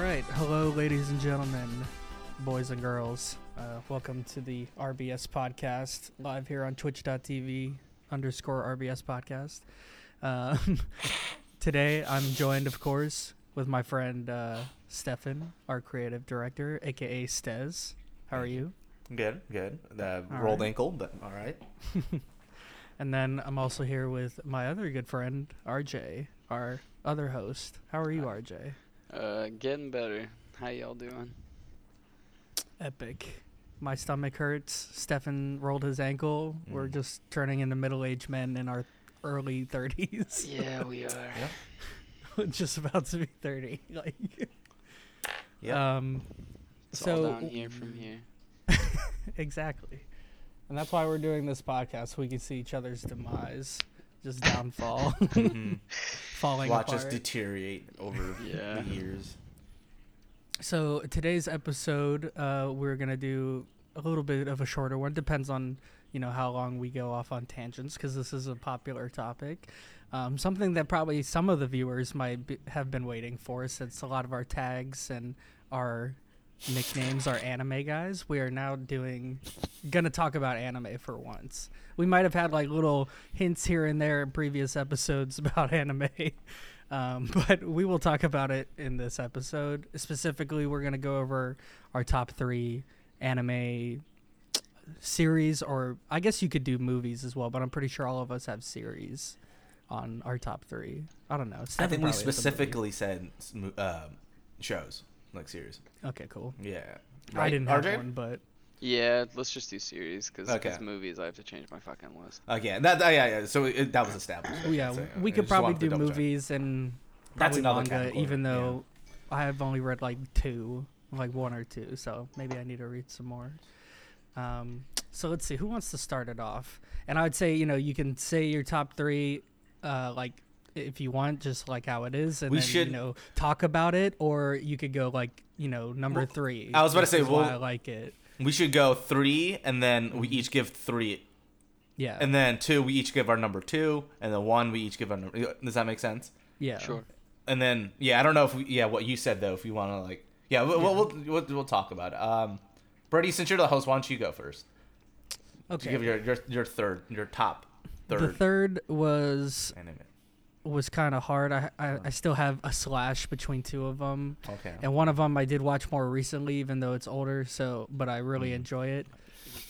All right, hello, ladies and gentlemen, boys and girls. Uh, welcome to the RBS podcast, live here on Twitch.tv underscore RBS podcast. Um, today, I'm joined, of course, with my friend uh, Stefan, our creative director, aka Stez. How are you? Good, good. The All rolled right. ankle, but all right. And then I'm also here with my other good friend, RJ, our other host. How are you, RJ? Uh, getting better. How y'all doing? Epic. My stomach hurts. Stefan rolled his ankle. We're Mm. just turning into middle-aged men in our early 30s. Yeah, we are. yeah. just about to be 30. Like, Yeah. um, It's so all down here from here. exactly, and that's why we're doing this podcast. So we can see each other's demise, just downfall, Mhm. falling Watch us deteriorate over Yeah. the years. So today's episode, uh, we're gonna do a little bit of a shorter one. Depends on you know how long we go off on tangents because this is a popular topic. Um, something that probably some of the viewers might be, have been waiting for, since a lot of our tags and our nicknames are anime guys. We are now doing gonna talk about anime for once. We might have had like little hints here and there in previous episodes about anime. Um, but we will talk about it in this episode. Specifically, we're going to go over our top three anime series, or I guess you could do movies as well, but I'm pretty sure all of us have series on our top three. I don't know. I think we probably has a movie. specifically said uh, shows, like series. Okay, cool. Yeah. I didn't have RJ? one, but Yeah, let's just do series because Okay. movies I have to change my fucking list. Okay, that, that- yeah, yeah. So it, that was established. oh, yeah, So, we I could probably do double check. movies and That's probably another manga, category, even yeah. though I have only read like two, like one or two, so maybe I need to read some more. Um, so let's see, who wants to start it off? And I would say, you know, you can say your top three, uh, like if you want, just like how it is, and We then should- you know talk about it, or you could go like you know number Well, three. I was about to say, is why well- I like it. We should go three, and then we each give three, Yeah, and then two, we each give our number two, and then one, we each give our number. Does that make sense? yeah, Sure. And then, yeah, I don't know if we, yeah, what you said though, if you want to like, yeah, we'll, We'll, we'll we'll we'll talk about it. Um, Brady, since you're the host, why don't you go first? Okay. Give your your your third, your top third. The third was anime. Was kind of hard. I, I I still have a slash between two of them. Okay. and one of them I did watch more recently, even though it's older. So, but I really Mhm. enjoy it.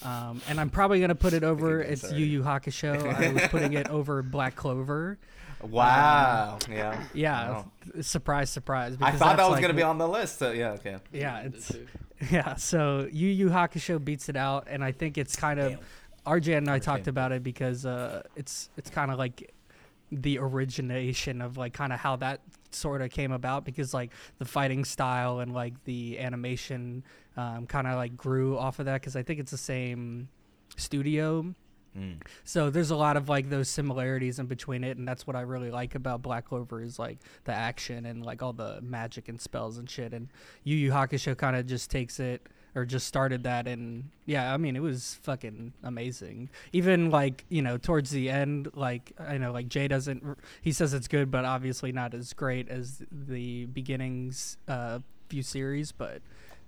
Um, and I'm probably gonna put it over. It's sorry. Yu Yu Hakusho. I was putting it over Black Clover. Wow. yeah. Yeah, Wow. surprise, surprise. I thought that was like gonna be on the list. So yeah. Okay. Yeah, Me it's too. yeah. So Yu Yu Hakusho beats it out, and I think it's kind of RJ and I talked about it because uh, it's it's kind of like the origination of like kind of how that sort of came about because like the fighting style and like the animation um, kind of like grew off of that because I think it's the same studio Mm. so there's a lot of like those similarities in between it, and that's what I really like about Black Clover is like the action and like all the magic and spells and shit. And Yu Yu Hakusho kind of just takes it or just started that, and yeah, I mean it was fucking amazing. Even like you know towards the end, like I know like Jay doesn't he says it's good, but obviously not as great as the beginnings uh, few series, but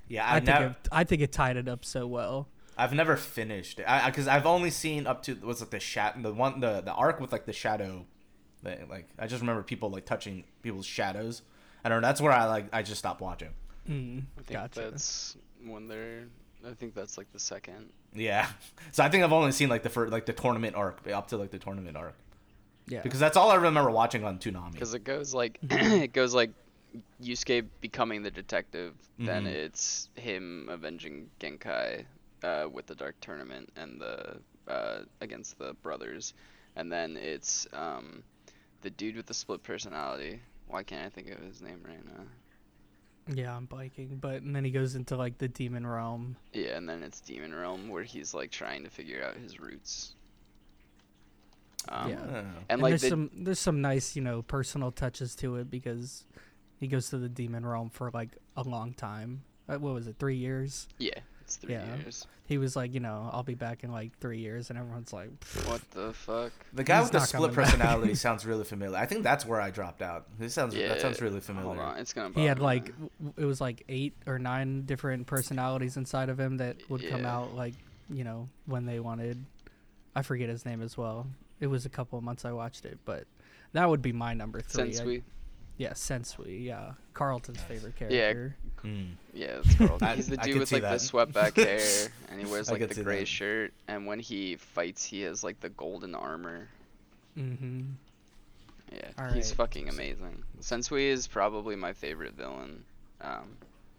Yeah. I, I, think never. it, I think it tied it up so well. I've never finished it. I because I've only seen up to what's like the shat the one the the arc with like the shadow, the, like I just remember people like touching people's shadows. I don't know. That's where I like I just stopped watching. Mm, I think gotcha. that's when they're. I think that's like the second. Yeah. So I think I've only seen like the first like the tournament arc up to like the tournament arc yeah. because that's all I remember watching on Toonami. Because it goes like it goes like Yusuke becoming the detective, then Mhm. it's him avenging Genkai uh, with the Dark Tournament and the uh, against the brothers, and then it's um, the dude with the split personality. Why can't I think of his name right now? Yeah, I'm biking, but and then he goes into like the demon realm. Yeah, and then it's Demon Realm where he's like trying to figure out his roots. Um, Yeah. Oh. and, And, like there's the, some there's some nice you know personal touches to it because he goes to the demon realm for like a long time. Uh, what was it? Three years. yeah, it's It's three Yeah. years. He was like, you know, I'll be back in like three years, and everyone's like, What the fuck? The guy He's with the split personality sounds really familiar. I think that's where I dropped out. This sounds Yeah. that sounds really Hold familiar. on, it's gonna. he had me. like, w- it was like eight or nine different personalities inside of him that would come out like, you know, when they wanted. I forget his name as well. It was a couple of months I watched it, but that would be my number three. I- Sensui. Yeah, Sensui. Yeah, Carlton's favorite Yeah, character. Hmm. Yeah, that's Carl. I- He's the dude with see like the that. swept back hair, and he wears like the gray that. shirt. And when he fights, he has like the golden armor. Mm-hmm. Yeah, All he's right. fucking amazing. Sensui is probably my favorite villain. Um,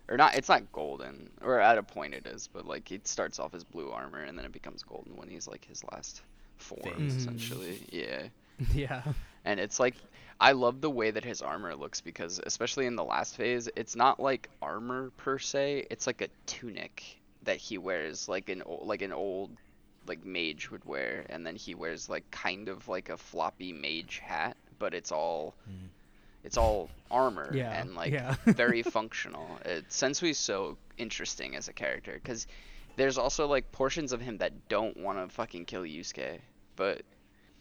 or not, it's not golden, or at a point it is, but like it starts off as blue armor and then it becomes golden when he's like his last form, Phase. Mhm. essentially. Yeah. Yeah. And it's like I love the way that his armor looks because especially in the last phase, it's not like armor per se, it's like a tunic that he wears like an old, like an old like mage would wear and then he wears like kind of like a floppy mage hat, but it's all Mhm. it's all armor Yeah, and like yeah. very functional. It, Sensui's so interesting as a character cuz there's also like portions of him that don't want to fucking kill Yusuke, but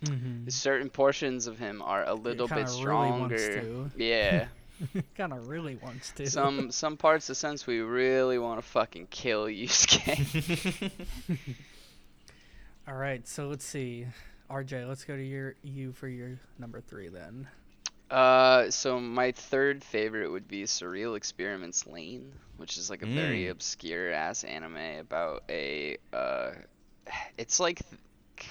Mm-hmm. certain portions of him are a little bit really stronger. to. Yeah. kind of really wants to. some some parts of Sensui really want to fucking kill you, Yusuke. All right, so let's see. RJ, let's go to your you for your number three then. uh, so my third favorite would be Serial Experiments Lain, which is like a very Mm. obscure ass anime about a uh, it's like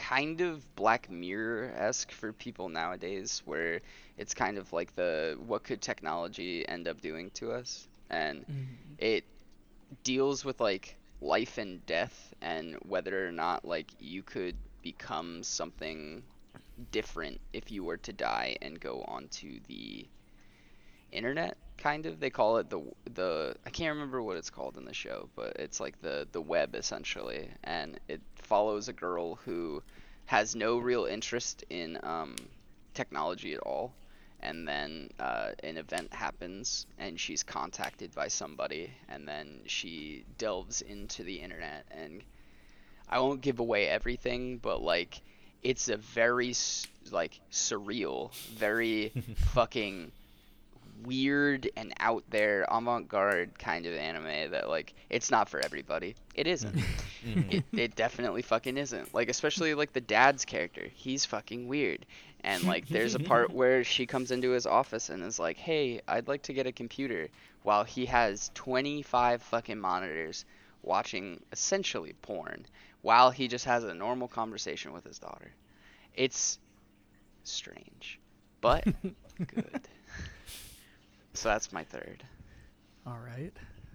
kind of Black Mirror esque for people nowadays, where it's kind of like the what could technology end up doing to us, and mm-hmm. it deals with like life and death and whether or not like you could become something different if you were to die and go onto the internet kind of they call it the the I can't remember what it's called in the show but it's like the the web essentially. And it follows a girl who has no real interest in um, technology at all. And then uh, an event happens and she's contacted by somebody. And then she delves into the internet. And i won't give away everything but like it's a very like surreal very fucking weird and out there avant-garde kind of anime that like it's not for everybody. It isn't. Mhm. it, it definitely fucking isn't. Like especially like the dad's character. He's fucking weird. And like there's a part where she comes into his office and is like hey i'd like to get a computer while he has 25 fucking monitors watching essentially porn while he just has a normal conversation with his daughter. It's strange but good so that's my third All right,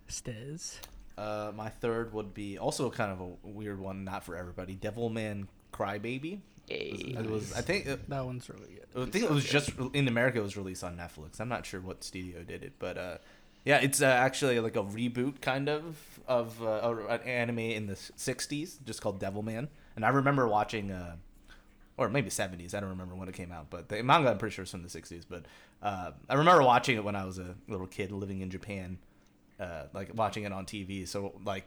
Stez. Uh, my third would be also kind of a weird one, not for everybody. Devilman Crybaby. Hey. It was. I think. It, That one's really good. I think it was just in America. It was released on Netflix. I'm not sure what studio did it, but uh, yeah, it's uh, actually like a reboot kind of of uh, an anime in the '60s, just called Devilman. And I remember watching, uh, or maybe '70s. I don't remember when it came out, but the manga I'm pretty sure is from the '60s. But uh, I remember watching it when I was a little kid living in Japan, uh, like watching it on TV. So like,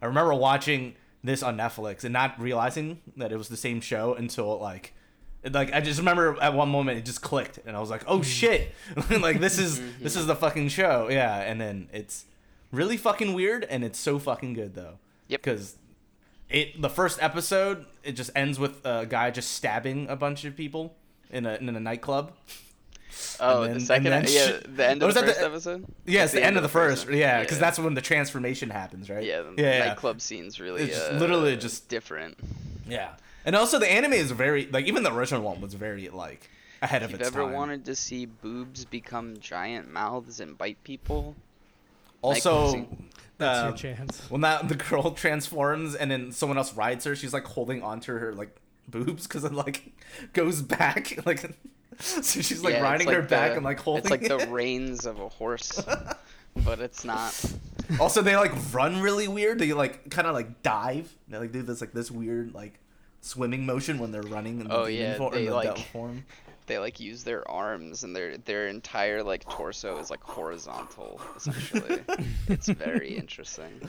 I remember watching this on Netflix and not realizing that it was the same show until like like I just remember at one moment it just clicked and I was like, "Oh shit." like this is this is the fucking show. Yeah, and then it's really fucking weird and it's so fucking good though. Yep. Cuz it the first episode it just ends with a guy just stabbing a bunch of people in a in a nightclub. Oh, then- the second, then yeah, the end of the first the- episode. Yeah, it's the, end, of the first. Yeah, because that's when the transformation happens, right? yeah, the yeah, yeah. nightclub scene's really It's just uh, literally just- different. Yeah. And also the anime is very like even the original one was very like ahead If of you've its ever wanted to see boobs become giant mouths and bite people, also scene. That's uh, your chance. when that the girl transforms and then someone else rides her, she's like holding onto her like boobs because it like goes back like so she's like Yeah, it's riding her like back and like holding It's like the reins of a horse, but it's not. also they like run really weird they like kind of like dive they like do this like this weird like swimming motion when they're running in the Oh, yeah, form, they, in the like- form They like use their arms and their their entire like torso is like horizontal essentially. it's very interesting.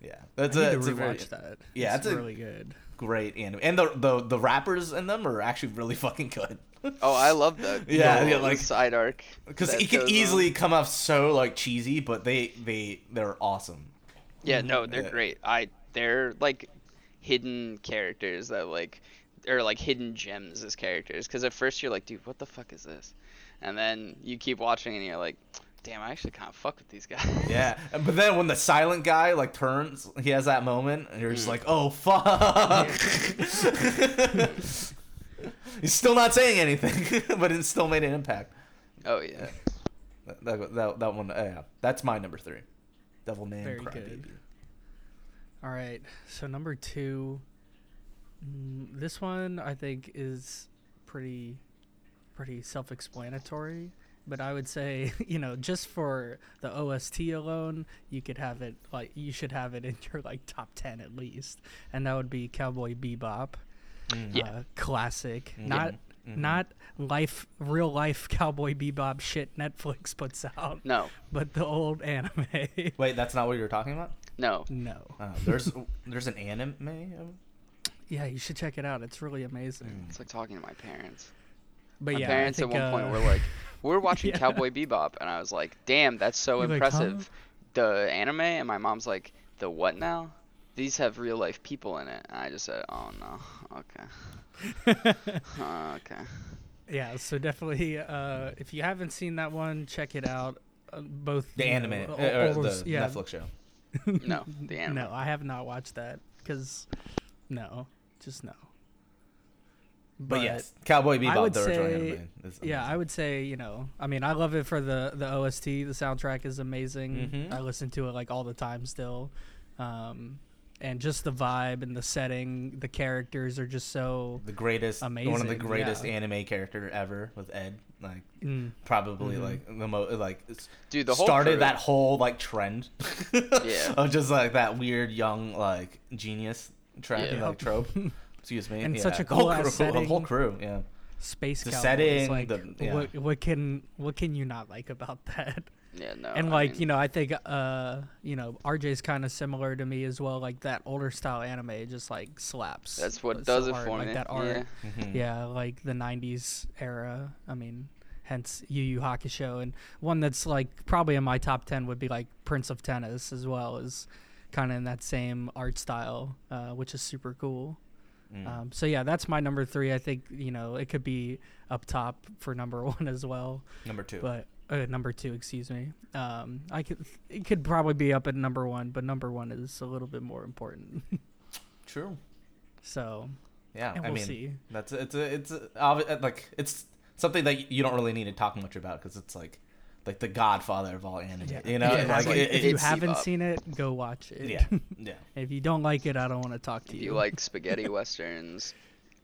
Yeah, I that's need a, to it's a very rewatch that. yeah, it's it's a- really good. great anime, and the, the the rappers in them are actually really fucking good. Oh, I love that. Yeah, yeah, like- side arc. Because it can goes on. easily come off so like cheesy, but they they they're awesome. Yeah, no, mm-hmm. they're Yeah. great. I they're like hidden characters that like or like hidden gems as characters. Because at first you're like, dude, what the fuck is this? And then you keep watching and you're like, damn, I actually kind of fuck with these guys. Yeah, but then when the silent guy like turns, he has that moment, and you're just Mm. like, oh fuck. He's still not saying anything, but it still made an impact. oh yeah. That that, that, that one, uh, yeah, that's my number three. Devilman Very Crybaby. good. All right. So number two, mm, this one I think is pretty, pretty self-explanatory. But I would say, you know, just for the OST alone, you could have it like you should have it in your like top ten at least, and that would be Cowboy Bebop, Mm. Yeah. uh, classic. Mhm. Not Mhm. not life, real life Cowboy Bebop shit Netflix puts out, No, but the old anime. Wait, that's not what you're talking about. no. no. Uh, there's there's an anime. Of- Yeah, you should check it out. It's really amazing. Mm. It's like talking to my parents. But my yeah, parents think, at one point uh, were like, "We're watching Yeah. Cowboy Bebop," and I was like, "Damn, that's so You're like, huh? impressive." The anime, and my mom's like, "The what now?" These have real life people in it, and I just said, "Oh no, okay, Uh, okay." yeah, so definitely, uh, if you haven't seen that one, check it out. Uh, both The you know, anime, o- uh, or the yeah. Netflix show. No, the anime. No, I have not watched that because no, just no. But, yes, Cowboy Bebop, I would say- Yeah, I would say you know, I mean, I love it for the the OST. The soundtrack is amazing. Mhm. I listen to it like all the time still, um, and just the vibe and the setting. The characters are just so. the greatest, one of the greatest yeah. anime character ever with Ed. Like Mm, probably Mhm. like the most like Dude, the whole started crew- that whole like trend. Yeah. of just like that weird young like genius trend Yeah. like trope. Excuse me. And yeah. such a The whole cool-ass crew, the whole crew. Yeah. space The cowboys, setting, like the- yeah. what what can what can you not like about that? Yeah, no. and I like mean, you know, I think uh you know RJ's kind of similar to me as well. Like that older style anime just like slaps. that's what so does it hard, for like me. That art, Yeah. Mhm. yeah, like the '90s era. I mean, hence Yu Yu Hakusho, and one that's like probably in my top ten would be like Prince of Tennis as well as kind of in that same art style, uh, which is super cool. Mm. Um, so yeah, that's my number three. I think you know it could be up top for number one as well, Number two. but uh, number two, excuse me. Um, I could it could probably be up at number one, but number one is a little bit more important. True. so Yeah. and I we'll mean, see. that's it's a, it's a, uh, like it's something that you don't really need to talk much about because it's like like the Godfather of all anime. Yeah. You know, Yeah, like, like- if it- you haven't Bebop. seen it, go watch it. yeah, yeah. if you don't like it, I don't want to talk to If you. If you like spaghetti westerns,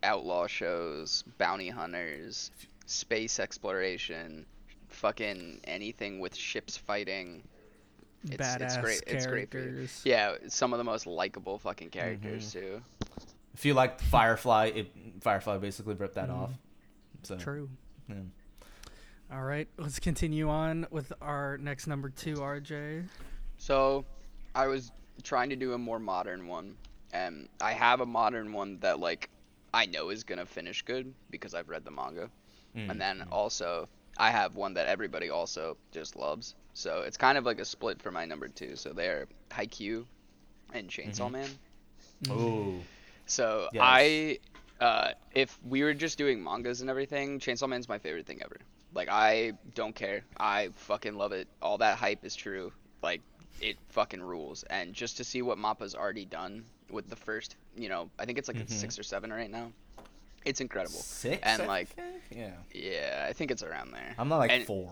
outlaw shows, bounty hunters, space exploration, fucking anything with ships fighting. It's, badass it's great. It's great. For you. characters. Yeah, some of the most likable fucking characters too. If you like Firefly, it, Firefly basically ripped that Mhm. off. So True. yeah. All right, let's continue on with our next number two, RJ. So, I was trying to do a more modern one, and I have a modern one that like I know is gonna finish good because I've read the manga. Mm. And then also, I have one that everybody also just loves. So it's kind of like a split for my number two. So they're Haikyuu and Chainsaw Mhm. Man. Ooh. So Yes. I, uh, if we were just doing mangas and everything, Chainsaw Man's my favorite thing ever. Like I don't care. I fucking love it. All that hype is true. Like it fucking rules. And just to see what Mappa's already done with the first, you know, I think it's like Mhm. it's six or seven right now. It's incredible. Six. And, I like, think? yeah. Yeah, I think it's around there. I'm not like and- four.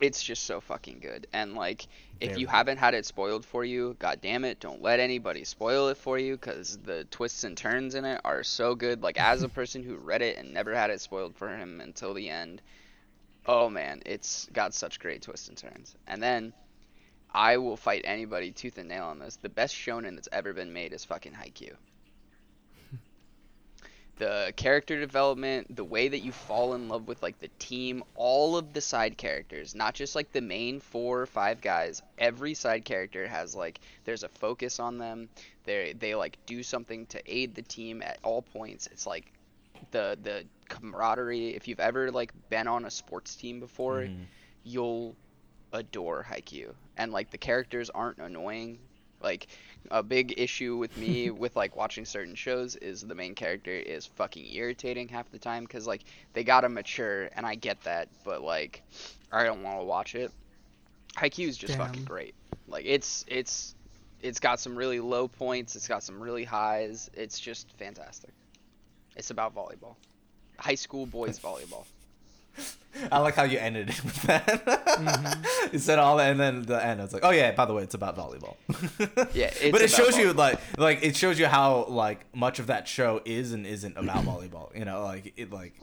it's just so fucking good. And like, if Very. you haven't had it spoiled for you, god damn it, don't let anybody spoil it for you because the twists and turns in it are so good. Like, as a person who read it and never had it spoiled for him until the end, oh man, it's got such great twists and turns. And then, I will fight anybody tooth and nail on this. The best shonen that's ever been made is fucking Haikyuu. the character development, the way that you fall in love with like the team, all of the side characters, not just like the main four or five guys. Every side character has like there's a focus on them. They they like do something to aid the team at all points. It's like the the camaraderie. If you've ever like been on a sports team before, Mhm. you'll adore Haikyuu. And like the characters aren't annoying. Like a big issue with me with like watching certain shows is the main character is fucking irritating half the time because like they gotta mature and I get that, but like I don't want to watch it. Haikyuu is just fucking great. Like it's it's it's got some really low points. It's got some really highs. It's just fantastic. It's about volleyball, high school boys volleyball. I like how you ended it with that. Mm-hmm. you said all that, and then the end. I was like, "Oh yeah, by the way, it's about volleyball." Yeah, it's but it about shows you like like it shows you how like much of that show is and isn't about volleyball. You know, like it like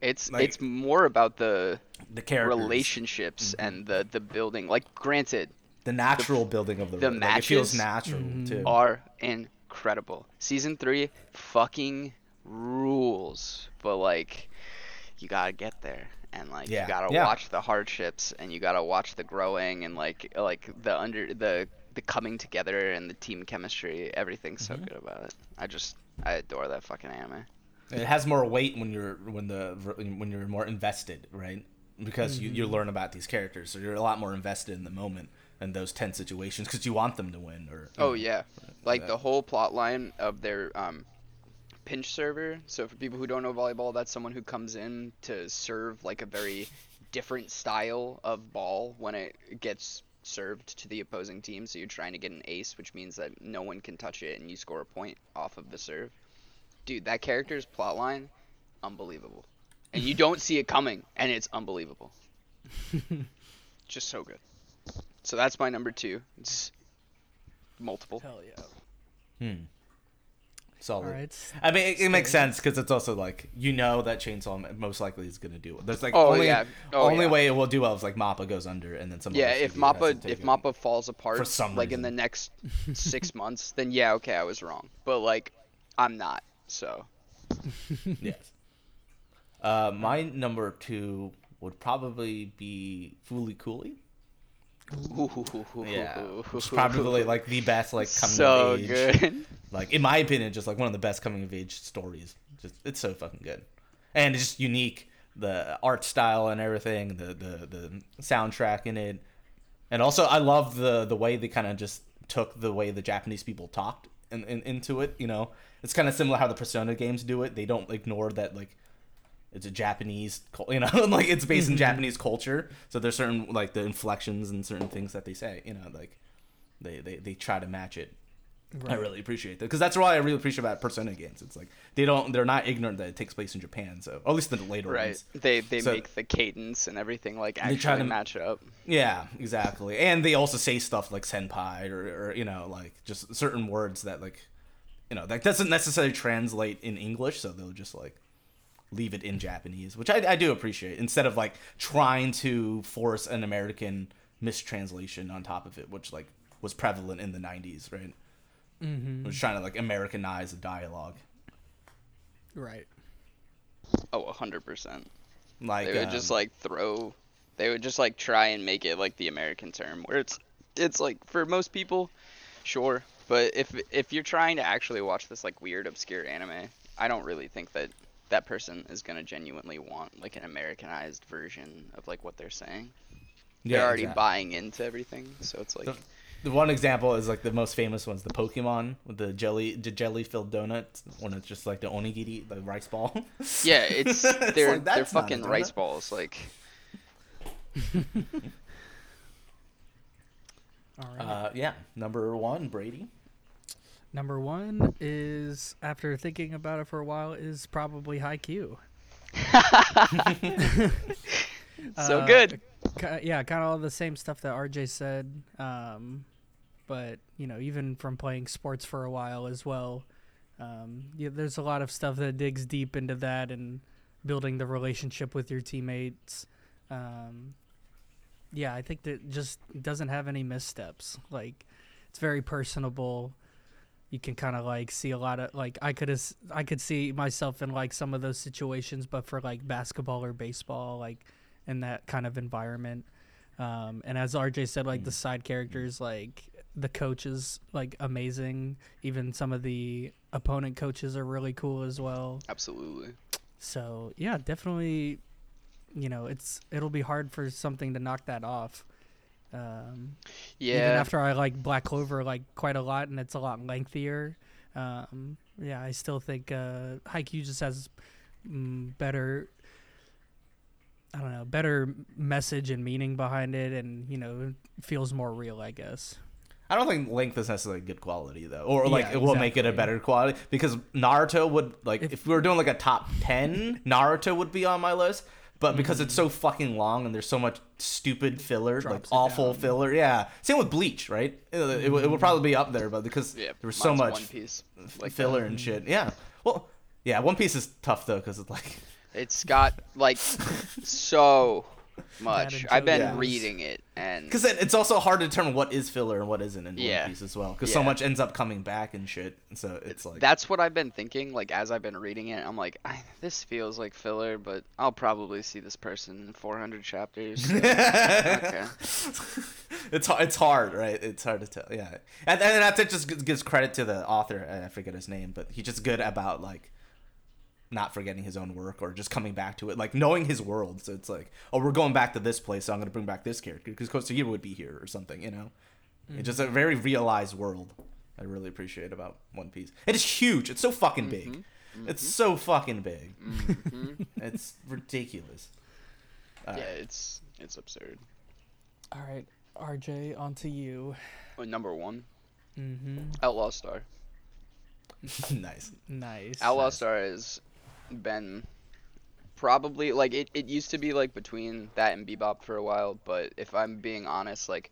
It's like- it's more about the the characters, relationships Mm-hmm. and the the building. Like, granted, the natural building of the, the like, It feels matches natural too. are incredible. Season three fucking rules, but like, you gotta get there, and like Yeah, you gotta yeah. watch the hardships, and you gotta watch the growing, and like like the under the the coming together and the team chemistry. Everything's Mm-hmm. so good about it. I just I adore that fucking anime. It has more weight when you're when the when you're more invested, right? Because you, Mm-hmm. you learn about these characters, so you're a lot more invested in the moment and those tense situations because you want them to win. Or you Oh know. yeah, like that. the whole plot line of their um, pinch server. So for people who don't know volleyball, that's someone who comes in to serve like a very different style of ball when it gets served to the opposing team. So you're trying to get an ace, which means that no one can touch it, and you score a point off of the serve. Dude, that character's plotline, unbelievable, and you don't see it coming, and it's unbelievable. Just so good. So that's my number two. It's multiple. Hell yeah. Hmm. Solid. All right. I mean, it, it makes sense because it's also like you know that Chainsaw most likely is going to do it. There's like Oh, only yeah. Oh, only yeah. way it will do well is like Mappa goes under and then somebody Yeah, if maybe has to Mappa if. Mappa falls apart For some like in the next six months, then yeah, okay, I was wrong. But like, I'm not. So yes. Uh, my number two would probably be Fooly Cooly. Yeah, it's probably like the best like coming so of age. good. Like in my opinion, just like one of the best coming of age stories. Just it's so fucking good, and it's just unique. The art style and everything, the the the soundtrack in it, and also I love the the way they kind of just took the way the Japanese people talked in, in, into it. You know, it's kind of similar how the Persona games do it. They don't ignore that like it's a Japanese, you know, like it's based in mm-hmm. Japanese culture. So there's certain like the inflections and certain things that they say, you know, like they they, they try to match it. I really appreciate that because that's why I really appreciate about Persona games. It's like they don't, they're not ignorant that it takes place in Japan. So or at least the later Right. ones. They they So- make the cadence and everything like They actually try to- match up. Yeah, exactly. And they also say stuff like senpai or, or you know like just certain words that like you know that doesn't necessarily translate in English, so they'll just like leave it in Japanese, which I, I do appreciate instead of like trying to force an American mistranslation on top of it, which like was prevalent in the '90s, right? Mm-hmm. It was trying to like Americanize the dialogue, Right. Oh, hundred percent. like They would just um, like throw. They would just like try and make it like the American term, where it's it's like for most people, sure. But if if you're trying to actually watch this like weird obscure anime, I don't really think that that person is gonna genuinely want like an Americanized version of like what they're saying. yeah, they're already exactly. buying into everything, so it's like The, the one example is like the most famous one's the Pokemon with the jelly, the jelly filled donut when it's just like the onigiri, the rice ball. yeah, it's It's they're like, they're that's not a fucking rice balls. Like All right. Uh, yeah, number one, Brady. Number one is after thinking about it for a while is probably Haikyuu. so Uh, good. yeah, kind of all the same stuff that RJ said. Um, but you know, even from playing sports for a while as well, um, yeah, there's a lot of stuff that digs deep into that and building the relationship with your teammates. Um, yeah, I think that just doesn't have any missteps. Like, it's very personable. you can kind of like see a lot of like I could I could see myself in like some of those situations, but for like basketball or baseball, like in that kind of environment. Um, and as RJ said, like the side characters, like the coach is like amazing. Even some of the opponent coaches are really cool as well. Absolutely. So yeah, definitely. You know, it's it'll be hard for something to knock that off. Um, Yeah. Even after I like Black Clover like quite a lot, and it's a lot lengthier. Um, yeah, I still think uh, Haikyuu just has mm, better. I don't know, better message and meaning behind it, and you know, feels more real, I guess. I don't think length is necessarily good quality though, or like Yeah, it will make it a better quality because Naruto would like if, If- we were doing like a top ten, Naruto would be on my list. But because Mm-hmm. it's so fucking long and there's so much stupid filler, like Drops it awful down. filler, yeah. Same with Bleach, right? It, it, would- it would probably be up there, but because yeah. there was so much One Piece. Like filler that. and shit, yeah. Well, yeah, One Piece is tough though because it's like It's got like so much. I've been jokes. reading it and because it's also hard to determine what is filler and what isn't in Yeah. One Piece as well because so much ends up coming back and shit. So it's like that's what I've been thinking. Like as I've been reading it, I'm like, I, this feels like filler, but I'll probably see this person in 400 chapters. so- okay. it's hard, it's hard, right? It's hard to tell. Yeah, and and that's it. Just gives- gives credit to the author. I forget his name, but he's just good about like not forgetting his own work or just coming back to it, like knowing his world. So it's like, oh, we're going back to this place, so I'm gonna bring back this character because Kosuhiro would be here or something, you know. It's just a very realized world. I really appreciate about One Piece. It is huge. It's so fucking big. It's so fucking big. Mhm. It's ridiculous. yeah, Alright. it's it's absurd. All right, RJ, on to you. Oh, number one, Mm-hmm. Outlaw Star. nice. Nice. Outlaw Nice. Star has been probably like it, it used to be like between that and Bebop for a while, but if I'm being honest, like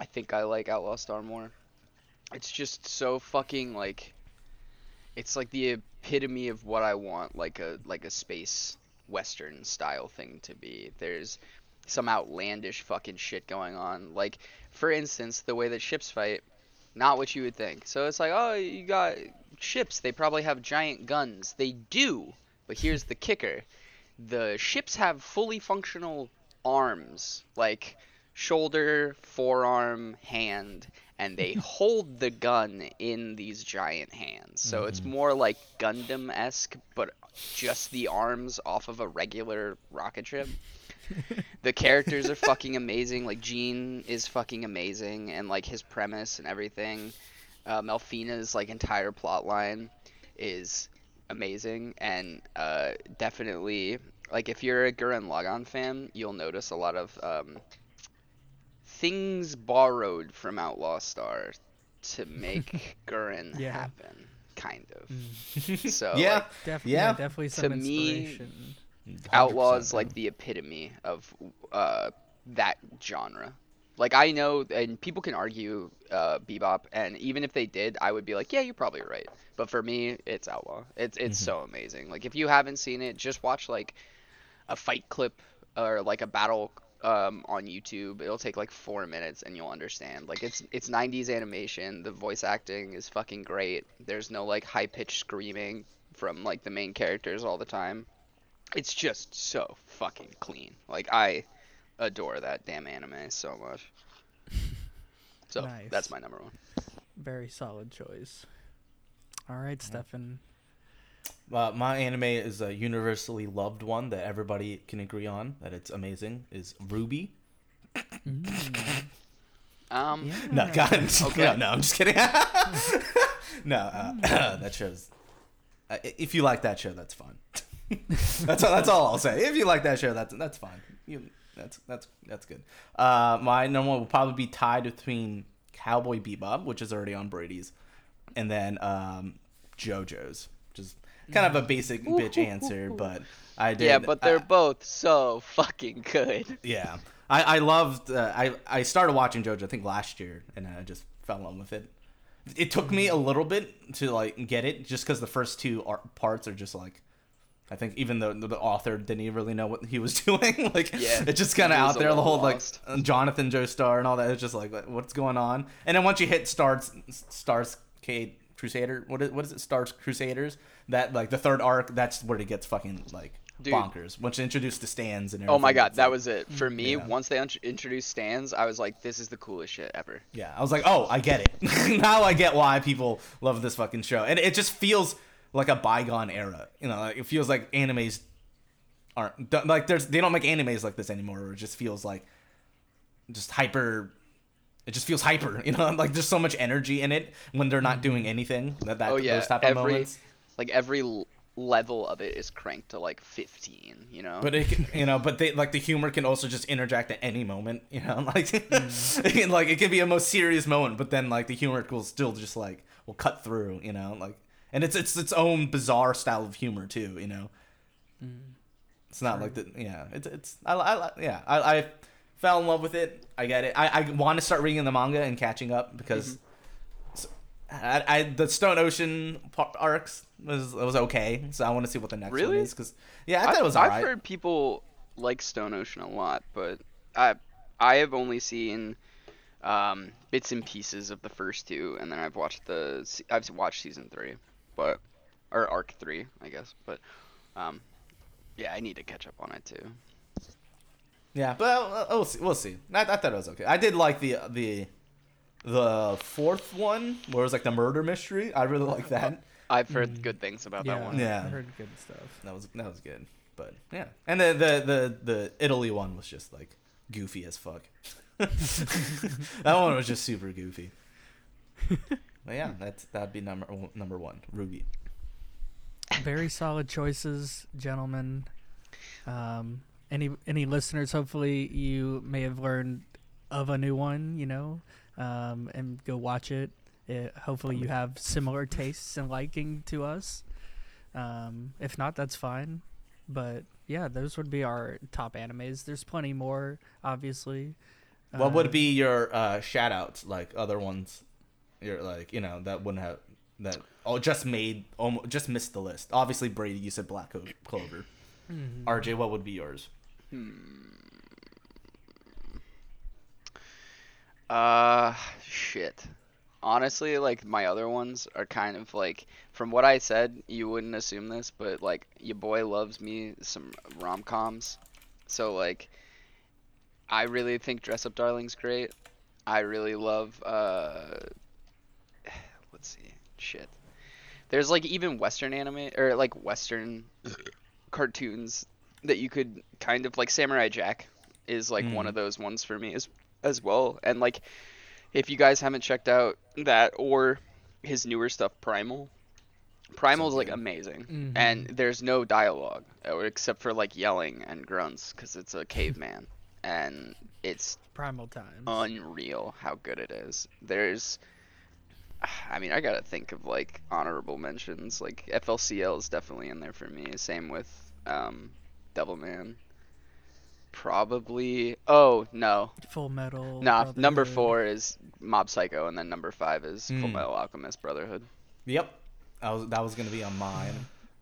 I think I like Outlaw Star more. It's just so fucking like it's like the epitome of what I want like a like a space western style thing to be. There's some outlandish fucking shit going on. Like for instance, the way that ships fight not what you would think. So it's like, oh, you got ships. They probably have giant guns. They do. But here's the kicker the ships have fully functional arms, like shoulder, forearm, hand, and they hold the gun in these giant hands. So it's mm-hmm. more like Gundam esque, but just the arms off of a regular rocket ship the characters are fucking amazing. Like Gene is fucking amazing, and like his premise and everything. Uh, Melfina's like entire plot line is amazing, and uh, definitely like if you're a Gurren Lagann fan, you'll notice a lot of um, things borrowed from Outlaw Star to make Gurren Yeah. happen, kind of. So yeah, like, Def- Yeah. yeah, definitely some To me- Outlaw is like the epitome of uh, that genre. Like I know, and people can argue uh, Bebop, and even if they did, I would be like, yeah, you're probably right. But for me, it's Outlaw. It's it's so amazing. Like if you haven't seen it, just watch like a fight clip or like a battle um, on YouTube. It'll take like four minutes, and you'll understand. Like it's it's 90s animation. The voice acting is fucking great. There's no like high pitched screaming from like the main characters all the time it's just so fucking clean. Like I adore that damn anime so much. So Nice. that's my number one. Very solid choice. All right, Stefan. Uh, my anime is a universally loved one that everybody can agree on that it's amazing. Is RWBY? Um, Yeah. No, God, Okay. no, no, I'm just kidding. no, uh, that show's. Uh, if you like that show, that's fun. that's all, that's all I'll say. If you like that show, that's that's fine. You, that's that's that's good. Uh, my number one will probably be tied between Cowboy Bebop, which is already on Brady's, and then um, JoJo's, which is kind of a basic bitch answer, but I did. yeah, but they're I- both so fucking good. yeah, I I loved. Uh, I I started watching JoJo I think last year, and I just fell in love with it. It took me a little bit to like get it, just because the first two ar- parts are just like I think even though the author didn't even really know what he was doing, like Yeah, it's just kind of out there. The whole like lost. Uh, Jonathan Joestar and all that. It's just like what's going on. And then once you hit Stars Stars Cade Crusader, what is what is it? Stars Crusaders. That like the third arc. That's where it gets fucking like Dude. bonkers. Once you introduce the stands and Oh my god, that was it for me. Yeah. Once they int- introduced stands, I was like, "This is the coolest shit ever." Yeah, I was like, oh, I get it. now I get why people love this fucking show, and it just feels like a bygone era. You know, like, it feels like animes aren't like there's they don't make animes like this anymore. Or it just feels like just hyper. It just feels hyper. You know, like there's so much energy in it when they're not doing mm-hmm. anything. That that Oh yeah, those type of every moments. like every level of it is cranked to like 15. You know. But it, can, you know, but they like the humor can also just interject at any moment. You know, like, mm-hmm. it can, like it can be a most serious moment, but then like the humor will still just like will cut through. You know, like, and it's it's its own bizarre style of humor too. You know, mm. it's not like the yeah. It's it's I, I yeah I, I fell in love with it. I get it. I, I want to start reading the manga and catching up because. Mm-hmm. s- I, I the Stone Ocean arcs was was okay, mm-hmm. so I want to see what the next Really? one is because yeah, I thought I've, it was I've alright. heard people like Stone Ocean a lot, but I I have only seen um, bits and pieces of the first two, and then I've watched the I've watched season three, but or arc three, I guess. But um, yeah, I need to catch up on it too. Yeah, but uh, we'll see. We'll see. I, I thought it was okay. I did like the the the fourth one where it was like the murder mystery. I really like that. I've heard good things about yeah, that one. Yeah. I heard good stuff. That was that was good. But yeah, and the the the, the Italy one was just like goofy as fuck. that one was just super goofy. But yeah, that's that'd be number number one. RWBY. Very solid choices, gentlemen. Um, any any listeners? Hopefully, you may have learned of a new one. You know, um, and go watch it. it. Hopefully, you have similar tastes and liking to us. Um, if not, that's fine. But yeah, those would be our top animes. There's plenty more, obviously. What would Uh, be your uh, shout outs like other ones? You're like you know that wouldn't have that oh just made almost just missed the list. Obviously Brady, you said Black Clo- Clover. mhm. RJ, what would be yours? Uh, shit. Honestly, like my other ones are kind of like from what I said, you wouldn't assume this, but like your boy loves me some rom coms. So like, I really think Dress Up Darling's great. I really love uh, let's see, shit. There's like even Western anime or like Western cartoons that you could kind of like Samurai Jack is like one Mm. of those ones for me as as well. And like if you guys haven't checked out that or his newer stuff Primal Primal's like good. amazing. Mhm. And there's no dialogue uh, except for like yelling and grunts cuz it's a caveman and it's Primal Times. unreal how good it is. There's I mean, I got to think of like honorable mentions. Like FLCL is definitely in there for me. Same with um Devilman. Probably Oh, no. Full Metal. Nah, number 4 is Mob Psycho and then number 5 is Full Hmm. Metal Alchemist Brotherhood. Yep, that was that was gonna be on mine.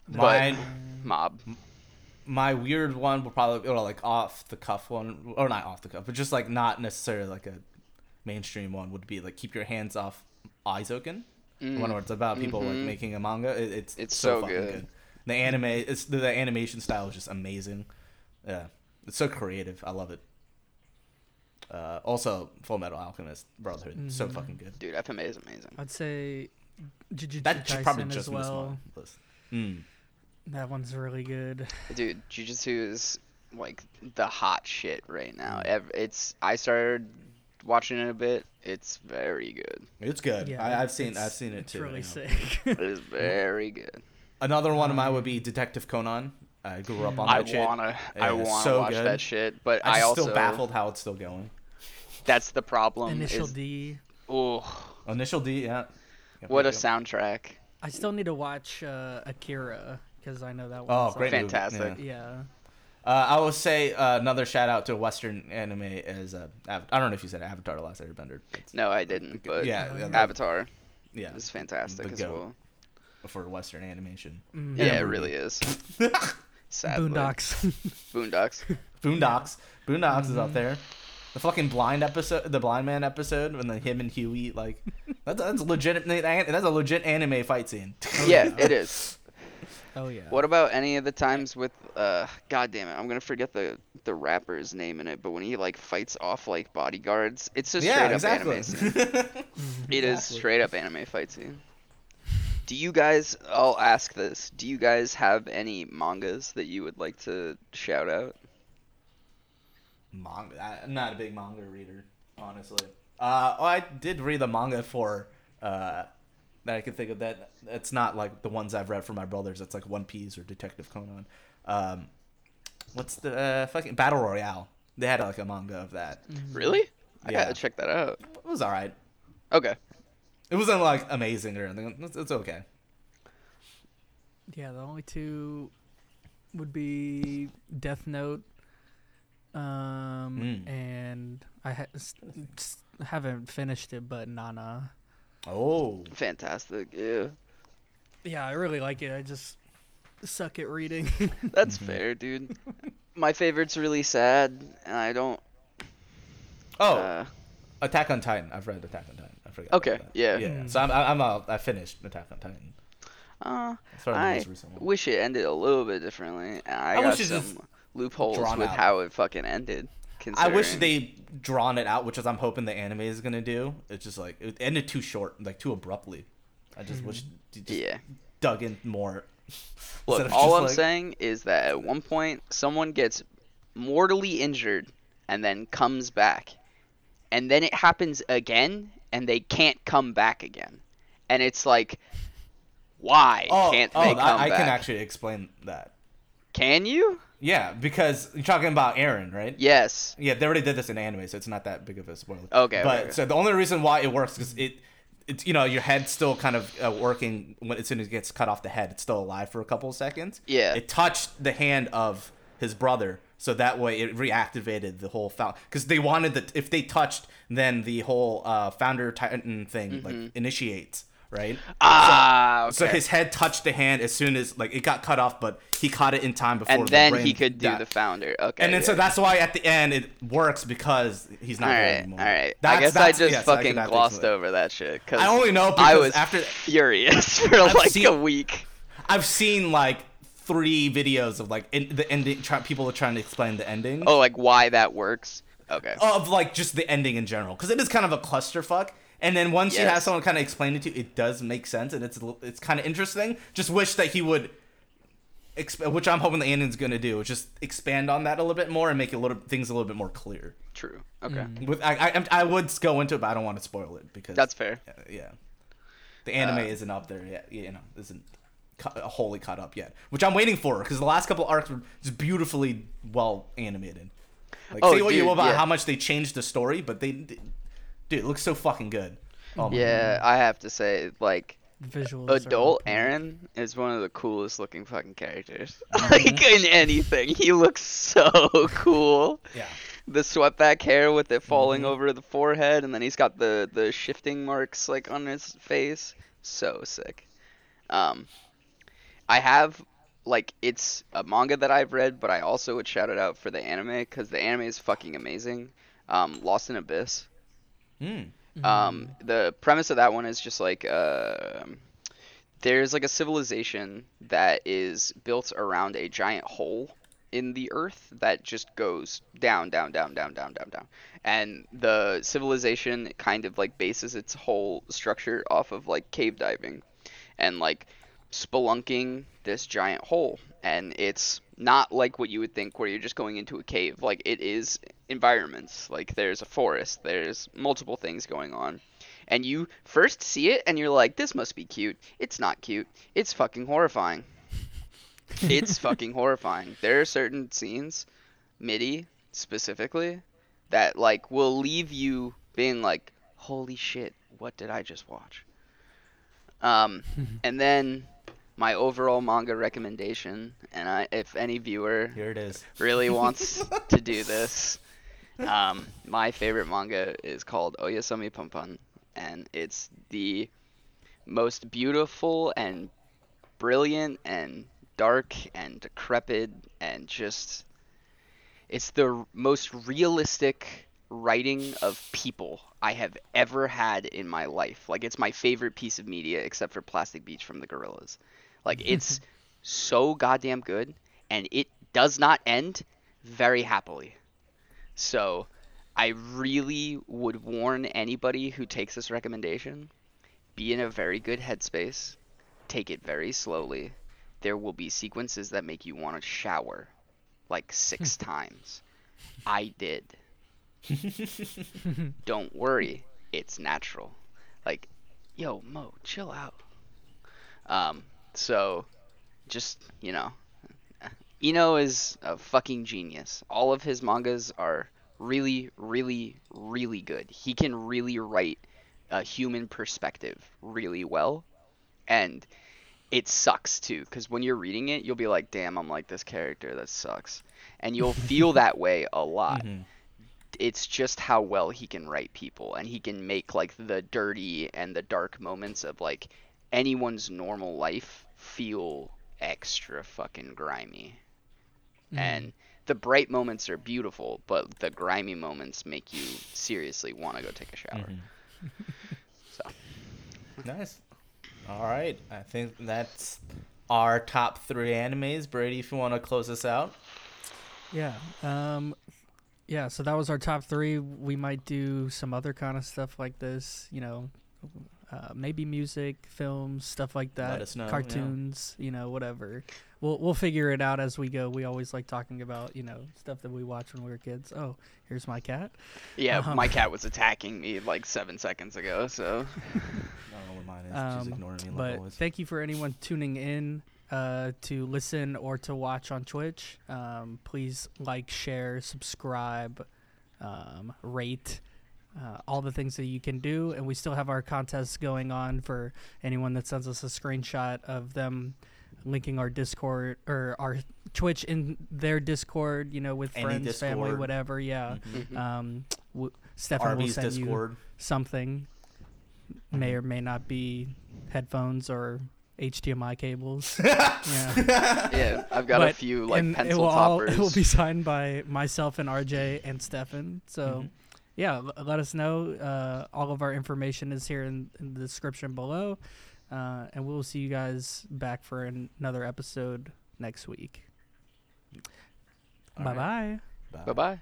But- Mine, Mob. my weird one would probably or like off the cuff one, or not off the cuff, but just like not necessarily like a mainstream one would be like keep your hands off Eizouken. Mm. One where it's about people like Mhm. making a manga. It, it's It's so, so fucking good. good. The anime, it's the, the animation style is just amazing. Yeah, it's so creative. I love it. Uh, also, Full Metal Alchemist Brotherhood, so Mhm. fucking good. Dude, FMA is amazing. I'd say Jujutsu That should probably Kaisen just as miss well. my list. Mm. That one's really good. Dude, Jujutsu is like the hot shit right now. Mm. It's I started watching it a bit. It's very good. It's good. Yeah, I, I've seen I've seen it it's too. really you know. sick. It is very good. Another one of mine Um, would be Detective Conan. I grew up on I that shit. wanna, I wanna so watch good. that shit, but I'm I also still baffled how it's still going. That's the problem. Initial is, D. oh, Initial D, yeah. Yep, what a yep, yep. soundtrack! I still need to watch uh, Akira because I know that Oh, great like- Fantastic. yeah. Yeah. Uh, I will say uh, another shout out to Western anime is uh, Av- I don't know if you said Avatar: The Last Airbender. It's- No, I didn't, but yeah, yeah, Avatar yeah. is fantastic as well. for Western animation. Mm. Yeah, Yeah, it really is. Sadly. Boondocks. Boondocks. Boondocks. Boondocks is up Mhm. there. The fucking blind episode, the blind man episode, when the him and Huey like that's that's legit. That's a legit anime fight scene. yeah, it is. Oh yeah. What about any of the times with uh god damn it, I'm gonna forget the the rapper's name in it, but when he like fights off like bodyguards, it's just straight yeah, up exactly. anime scene. It is Exactly. straight up anime fight scene. Do you guys I'll ask this. Do you guys have any mangas that you would like to shout out? manga. I'm not a big manga reader, honestly. Uh, oh, I did read the manga for uh, that I can think of. That it's not like the ones I've read for my brothers. It's like One Piece or Detective Conan. Um, what's the uh, fucking Battle Royale? They had like a manga of that. Really? I Yeah. gotta check that out. It was all right. Okay. It wasn't like amazing or anything. It's, it's okay. Yeah, the only two would be Death Note, um, Mm. and I ha- s- s- haven't finished it, but Nana. Oh, Fantastic. Yeah. Yeah, I really like it. I just suck at reading. That's Mhm. fair, dude. My favorite's really sad, and I don't. oh, Uh, Attack on Titan. I've read Attack on Titan. I forgot. Okay, yeah. Yeah. Mm. So I'm I'm a, I finished Attack on Titan. uh, That's probably the I most recent one. wish it ended a little bit differently. I, I got wish some just loopholes with out. how it fucking ended. I wish considering- they drawn it out, which is I'm hoping the anime is gonna do. It's just like it ended too short, like too abruptly. I just mm-hmm. wish you just Yeah. dug in more. Look, all I'm like- saying is that at one point someone gets mortally injured and then comes back, and then it happens again, and they can't come back again, and it's like, why Oh, can't oh, they come I, I back? can actually explain that. Can you? Yeah, because you're talking about Eren, right? Yes. Yeah, they already did this in anime, so it's not that big of a spoiler. Okay, But okay, so the only reason why it works is it, it's you know your head's still kind of uh, working when as soon as it gets cut off the head, it's still alive for a couple of seconds. Yeah. It touched the hand of his brother, so that way it reactivated the whole found because they wanted that if they touched, then the whole uh, founder titan thing like initiates. Right. Ah, okay. So his head touched the hand as soon as like it got cut off, but he caught it in time before. and the then he could do died. the founder. Okay. And then so that's why at the end it works because he's not all right, anymore. all right. I That's- guess I just yes, fucking not glossed over that shit because I only know because I was after furious for I've like seen- a week. I've seen like three videos of like in, the ending. Try, people are trying to explain the ending Oh, like why that works? Okay. of like just the ending in general because it is kind of a clusterfuck. And then once you have someone kind of explain it to you, it does make sense and it's it's kind of interesting. Just wish that he would. Exp- which I'm hoping the ending's gonna do, just expand on that a little bit more and make a little things a little bit more clear. True. Okay. Mm. With I, I, I would go into it, but I don't want to spoil it because That's fair. Yeah. The anime Uh, isn't up there yet. You know, isn't cu- wholly caught up yet, which I'm waiting for because the last couple arcs were just beautifully well animated. Like, Oh, say what you will about yeah. how much they changed the story, but they, dude, it looks so fucking good. Oh my Yeah, I have to say, like, Visuals. adult. Eren is one of the coolest looking fucking characters. Mm-hmm. like in anything, he looks so cool. Yeah. The swept back hair with it falling Mhm. over the forehead, and then he's got the the shifting marks like on his face. So sick. Um, I have like it's a manga that I've read, but I also would shout it out for the anime because the anime is fucking amazing. Um, Lost in Abyss. Mm. Um, the premise of that one is just like um there's like a civilization that is built around a giant hole in the earth that just goes down, down, down, down, down, down, down. And the civilization kind of like bases its whole structure off of like cave diving and like spelunking this giant hole. And it's not like what you would think where you're just going into a cave. Like it is environments. Like there's a forest, there's multiple things going on. And you first see it and you're like, this must be cute. It's not cute. It's fucking horrifying. it's fucking horrifying. There are certain scenes, Mitty specifically, that like will leave you being like, holy shit, what did I just watch? Um, and then my overall manga recommendation, and I, if any viewer Here it is. really wants to do this, um, my favorite manga is called Oyasumi Punpun, and it's the most beautiful and brilliant and dark and decrepit and just it's the most realistic writing of people I have ever had in my life. Like it's my favorite piece of media except for Plastic Beach from the Gorillaz. Like it's so goddamn good and it does not end very happily. So I really would warn anybody who takes this recommendation be in a very good headspace, take it very slowly. There will be sequences that make you want to shower like six times. I did. Don't worry, it's natural. Like, yo, Mo, chill out. Um, so just, you know, Inio is a fucking genius. All of his mangas are really, really, really good. He can really write a human perspective really well. And it sucks too, because when you're reading it, you'll be like, damn, I'm like this character, that sucks. And you'll feel that way a lot. Mhm. It's just how well he can write people, and he can make like the dirty and the dark moments of like anyone's normal life feel extra fucking grimy. Mm. And the bright moments are beautiful, but the grimy moments make you seriously want to go take a shower. Mhm. So Nice. All right. I think that's our top three animes. Brady, if you want to close us out. Yeah. Um yeah, so that was our top 3. We might do some other kind of stuff like this, you know, uh, maybe music, films, stuff like that. us know, yeah. Cartoons, you know, whatever. We'll we'll figure it out as we go. We always like talking about, you know, stuff that we watched when we were kids. Oh, here's my cat. yeah, Um, my cat was attacking me like seven seconds ago. So I don't know what mine is. She's Um, ignoring me like but always. thank you for anyone tuning in uh, to listen or to watch on Twitch. Um, please like, share, subscribe, um, rate. Uh, all the things that you can do, and we still have our contests going on for anyone that sends us a screenshot of them linking our Discord or our Twitch in their Discord, you know, with Any friends, family, whatever. Yeah, Mhm. mhm. um, w- Stefan will Arby's send you something may or may not be headphones or HDMI cables. yeah. yeah, I've got a few like and it pencil will all toppers. it will be signed by myself and RJ and Stefan. So Mhm. yeah, l- let us know. Uh, all of our information is here in, in the description below. Uh, and we'll see you guys back for an- another episode next week. All Bye right. bye. Bye bye.